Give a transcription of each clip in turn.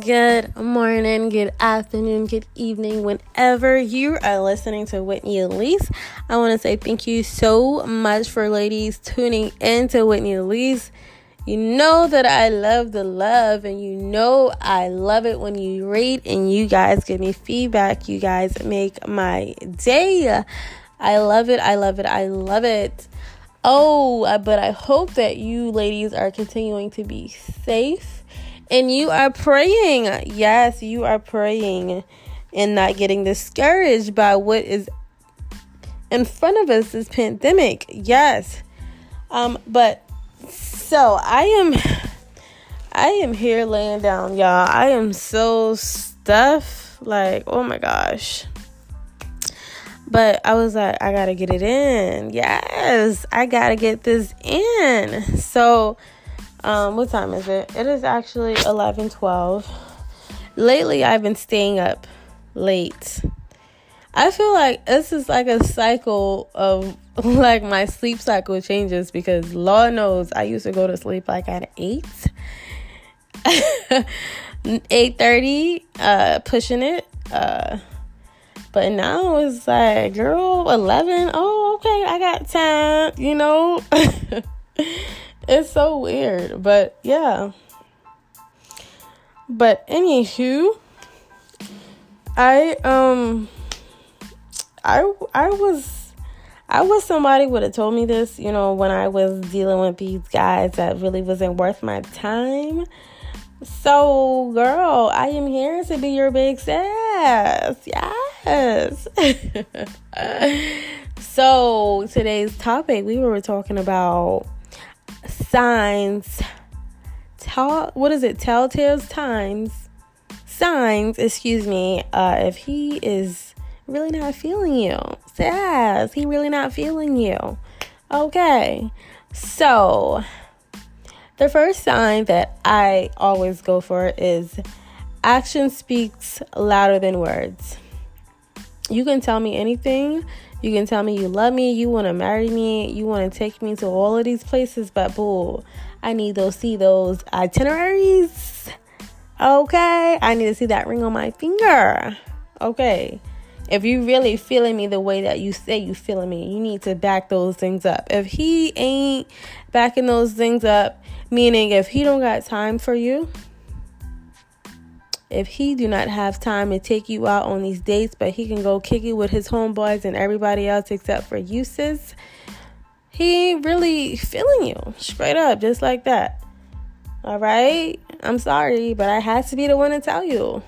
Good morning, good afternoon, good evening, whenever you are listening to Whitney Elise. I want to say thank you so much for ladies tuning in to Whitney Elise. You know that I love the love, and you know I love it when you rate and you guys give me feedback. You guys make my day. I love it, I love it, I love it. Oh, but I hope that you ladies are continuing to be safe and you are praying. Yes, you are praying and not getting discouraged by what is in front of us this pandemic. Yes. Um but so I am I am here laying down, y'all. I am so stuffed like, oh my gosh. But I was like, I gotta get it in. Yes, I gotta get this in. So um, what time is it? It is actually 11 12. Lately, I've been staying up late. I feel like this is like a cycle of like my sleep cycle changes because Lord knows I used to go to sleep like at 8. 8:30 uh pushing it uh but now it's like girl 11 oh okay I got time you know It's so weird, but yeah. But anywho, I um I I was I was somebody would have told me this, you know, when I was dealing with these guys that really wasn't worth my time. So, girl, I am here to be your big sis. Yes. so, today's topic, we were talking about signs. Tell what is it? Telltale times. Signs excuse me uh if he is really not feeling you. Says he really not feeling you. Okay so the first sign that i always go for is action speaks louder than words. You can tell me anything you can tell me you love me, you want to marry me, you want to take me to all of these places, but boo, I need those see those itineraries. Okay, I need to see that ring on my finger. Okay. If you really feeling me the way that you say you feeling me, you need to back those things up. If he ain't backing those things up, meaning if he don't got time for you, if he do not have time to take you out on these dates, but he can go kick it with his homeboys and everybody else except for uses, he really feeling you straight up, just like that. All right, I'm sorry, but I had to be the one to tell you.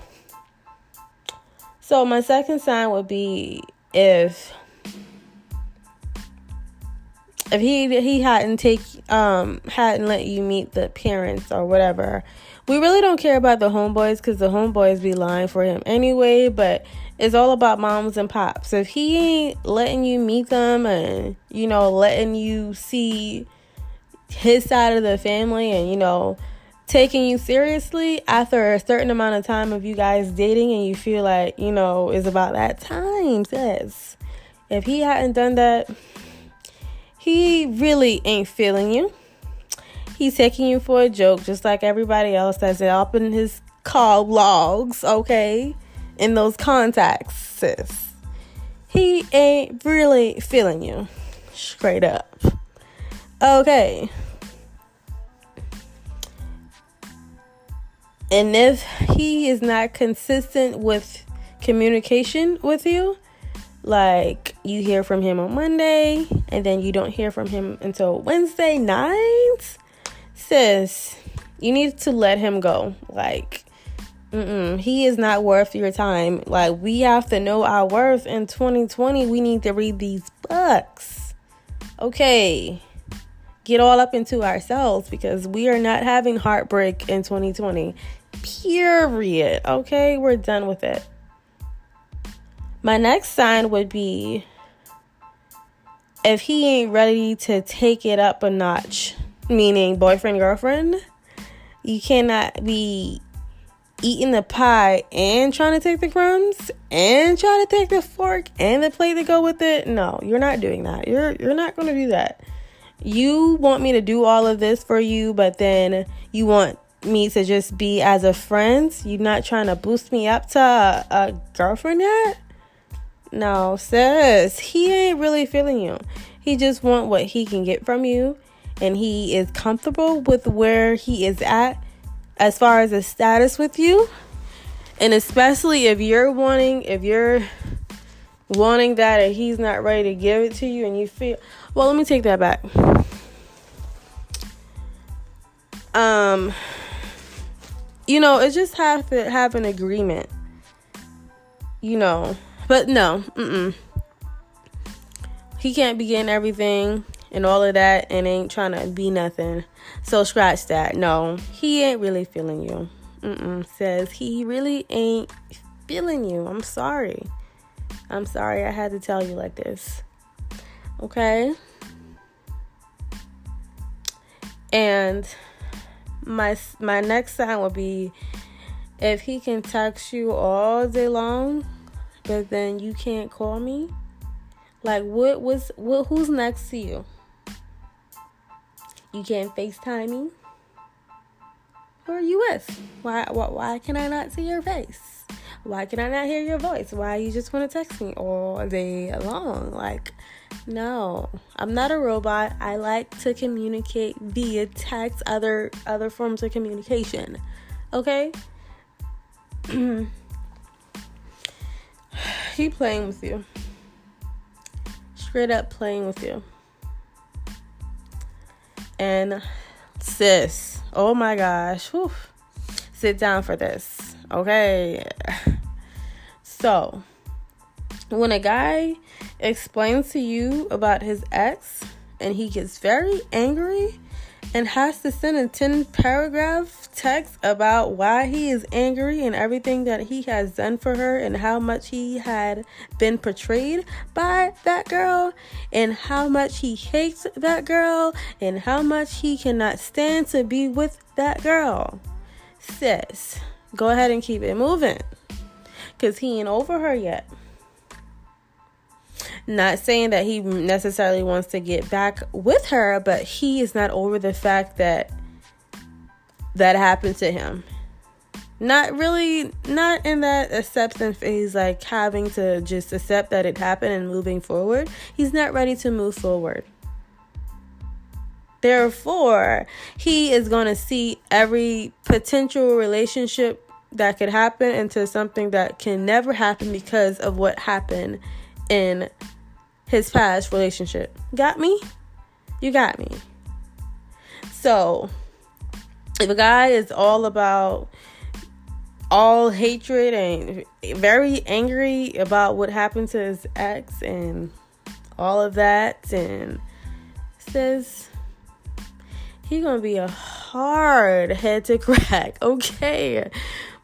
So my second sign would be if if he he hadn't take um hadn't let you meet the parents or whatever we really don't care about the homeboys because the homeboys be lying for him anyway, but it's all about moms and pops. If he ain't letting you meet them and, you know, letting you see his side of the family and, you know, taking you seriously after a certain amount of time of you guys dating and you feel like, you know, it's about that time, says. If he hadn't done that, he really ain't feeling you. He's taking you for a joke, just like everybody else that's up in his call logs, okay? In those contacts, sis. He ain't really feeling you. Straight up. Okay. And if he is not consistent with communication with you, like you hear from him on Monday and then you don't hear from him until Wednesday night, sis, you need to let him go. Like, mm-mm, he is not worth your time. Like, we have to know our worth in 2020. We need to read these books. Okay. Get all up into ourselves because we are not having heartbreak in 2020. Period. Okay, we're done with it. My next sign would be if he ain't ready to take it up a notch meaning boyfriend, girlfriend, you cannot be eating the pie and trying to take the crumbs and trying to take the fork and the plate to go with it. No, you're not doing that. You're you're not going to do that. You want me to do all of this for you, but then you want me to just be as a friend? You're not trying to boost me up to a, a girlfriend yet? No, sis, he ain't really feeling you. He just want what he can get from you, and he is comfortable with where he is at as far as the status with you. And especially if you're wanting, if you're wanting that and he's not ready to give it to you and you feel well let me take that back um you know it just have to have an agreement you know but no mm-mm. he can't be getting everything and all of that and ain't trying to be nothing so scratch that no he ain't really feeling you mm-mm. says he really ain't feeling you i'm sorry I'm sorry I had to tell you like this. Okay? And my my next sign would be if he can text you all day long, but then you can't call me. Like what was what who's next to you? You can't FaceTime me? Who are you with? Why, why why can I not see your face? Why can I not hear your voice? Why you just want to text me all day long? Like, no, I'm not a robot. I like to communicate via text, other other forms of communication. Okay? he playing with you. Straight up playing with you. And sis, oh my gosh, whew, sit down for this. Okay. So, when a guy explains to you about his ex and he gets very angry and has to send a 10 paragraph text about why he is angry and everything that he has done for her and how much he had been portrayed by that girl and how much he hates that girl and how much he cannot stand to be with that girl. Sis, go ahead and keep it moving because he ain't over her yet. Not saying that he necessarily wants to get back with her, but he is not over the fact that that happened to him. Not really, not in that acceptance phase, like having to just accept that it happened and moving forward. He's not ready to move forward. Therefore, he is going to see every potential relationship that could happen into something that can never happen because of what happened in his past relationship. Got me? You got me. So, if a guy is all about all hatred and very angry about what happened to his ex and all of that and says he gonna be a hard head to crack okay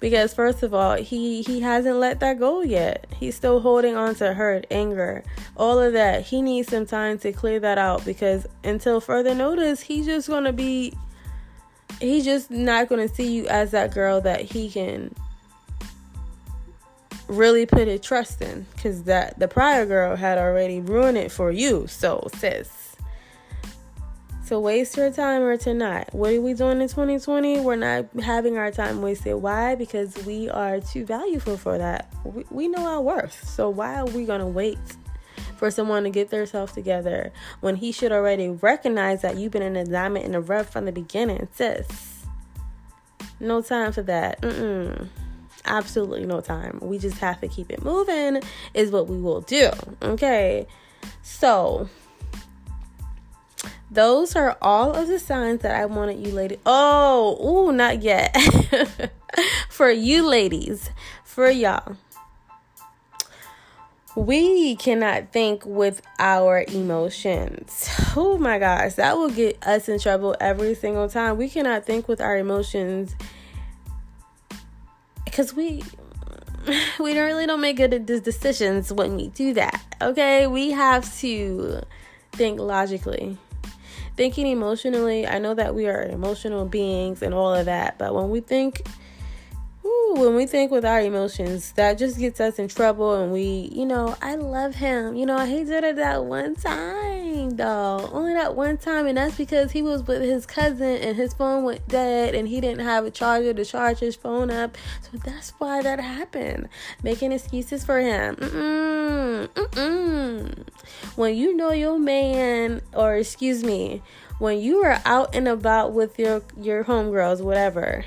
because first of all he he hasn't let that go yet. He's still holding on to hurt anger. All of that. He needs some time to clear that out because until further notice he's just gonna be he's just not gonna see you as that girl that he can really put his trust in. Because that the prior girl had already ruined it for you. So sis to waste your time or to not. What are we doing in 2020? We're not having our time wasted. Why? Because we are too valuable for that. We, we know our worth. So why are we going to wait for someone to get themselves together when he should already recognize that you've been in a diamond in the rough from the beginning, sis? No time for that. Mm-mm. Absolutely no time. We just have to keep it moving, is what we will do. Okay. So, those are all of the signs that I wanted you ladies. Oh, ooh, not yet. for you ladies, for y'all. We cannot think with our emotions. Oh my gosh, that will get us in trouble every single time. We cannot think with our emotions because we we don't really don't make good decisions when we do that. Okay, we have to think logically thinking emotionally, I know that we are emotional beings and all of that, but when we think, when we think with our emotions, that just gets us in trouble. And we, you know, I love him. You know, he did it that one time, though. Only that one time. And that's because he was with his cousin and his phone went dead and he didn't have a charger to charge his phone up. So that's why that happened. Making excuses for him. Mm-mm, mm-mm. When you know your man, or excuse me, when you are out and about with your your homegirls, whatever,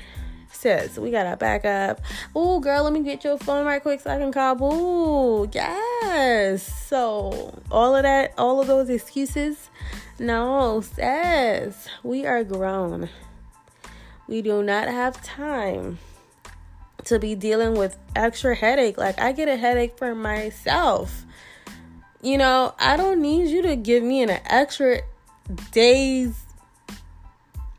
sis, we gotta back up. Oh, girl, let me get your phone right quick so I can call. Ooh, yes. So all of that, all of those excuses, no, sis, we are grown. We do not have time to be dealing with extra headache. Like I get a headache for myself. You know, I don't need you to give me an extra days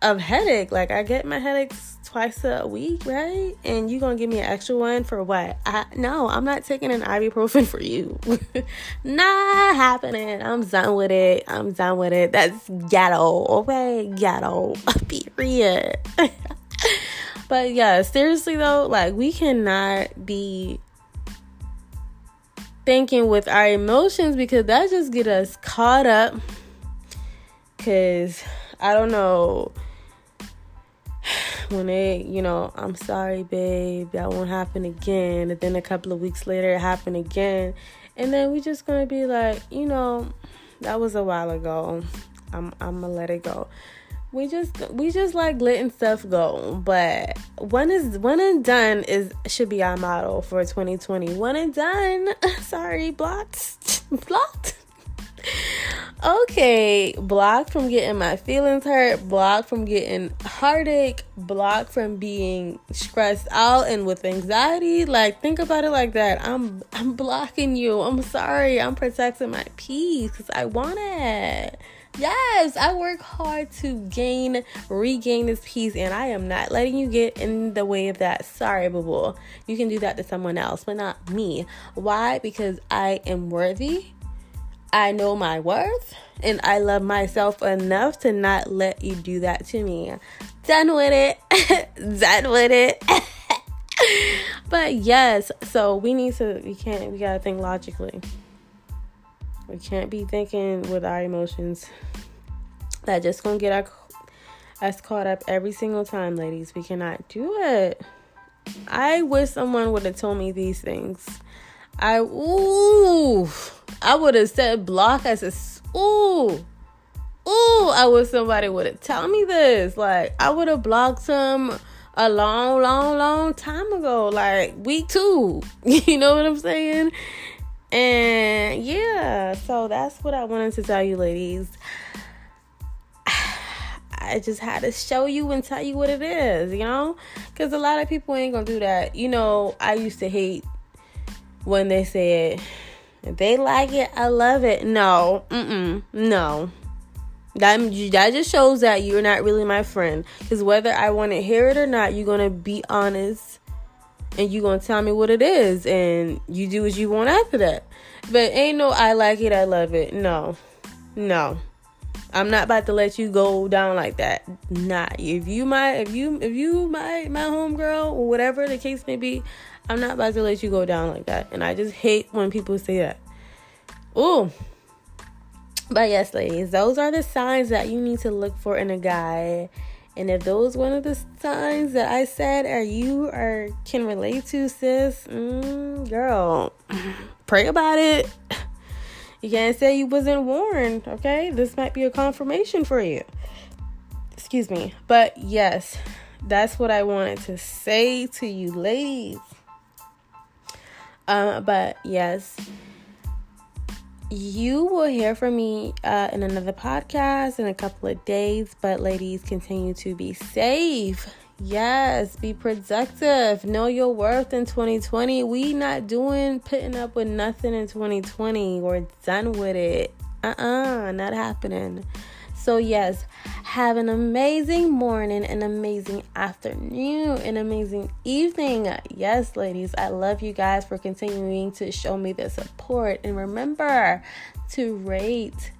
of headache. Like I get my headaches twice a week, right? And you gonna give me an extra one for what? I no, I'm not taking an ibuprofen for you. not happening. I'm done with it. I'm done with it. That's ghetto. Okay, ghetto. Period. but yeah, seriously though, like we cannot be thinking with our emotions because that just get us caught up because I don't know when they, you know, I'm sorry, babe, that won't happen again. And then a couple of weeks later, it happened again. And then we just gonna be like, you know, that was a while ago. I'm I'm gonna let it go. We just we just like letting stuff go. But when is when and done is should be our motto for 2020. When and done. Sorry, blocked. blocked okay, blocked from getting my feelings hurt, blocked from getting heartache, blocked from being stressed out and with anxiety. Like think about it like that. I'm I'm blocking you. I'm sorry. I'm protecting my peace cuz I want it. Yes, I work hard to gain, regain this peace, and I am not letting you get in the way of that. Sorry, boo boo. You can do that to someone else, but not me. Why? Because I am worthy I know my worth and I love myself enough to not let you do that to me. Done with it. Done with it. but yes, so we need to, we can't, we gotta think logically. We can't be thinking with our emotions. That just gonna get our, us caught up every single time, ladies. We cannot do it. I wish someone would have told me these things. I, ooh I would have said block as a ooh. Ooh, I wish somebody would have told me this. Like I would have blocked him a long, long, long time ago, like week two. You know what I'm saying? And yeah, so that's what I wanted to tell you, ladies. I just had to show you and tell you what it is, you know? Because a lot of people ain't gonna do that. You know, I used to hate when they said, they like it, I love it. No, mm-mm, no. That, that just shows that you're not really my friend. Because whether I want to hear it or not, you're going to be honest and you're going to tell me what it is. And you do what you want after that. But ain't no I like it, I love it. No, no. I'm not about to let you go down like that. Nah. If you my if you if you my my homegirl or whatever the case may be, I'm not about to let you go down like that. And I just hate when people say that. Ooh. But yes, ladies, those are the signs that you need to look for in a guy. And if those one of the signs that I said are you or can relate to, sis, mm, girl, pray about it. You can't say you wasn't warned, okay? This might be a confirmation for you. Excuse me. But yes, that's what I wanted to say to you, ladies. Um, but yes, you will hear from me uh, in another podcast in a couple of days. But ladies, continue to be safe. Yes, be productive. Know your worth in 2020. We not doing putting up with nothing in 2020. We're done with it. Uh-uh, not happening. So, yes, have an amazing morning, an amazing afternoon, an amazing evening. Yes, ladies, I love you guys for continuing to show me the support. And remember to rate,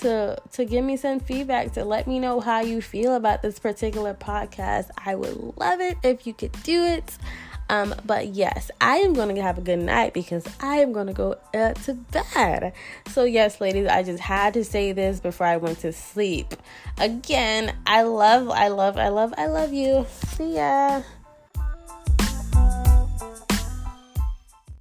to to give me some feedback to let me know how you feel about this particular podcast. I would love it if you could do it. Um, but yes, I am going to have a good night because I am going to go uh, to bed. So, yes, ladies, I just had to say this before I went to sleep. Again, I love, I love, I love, I love you. See ya.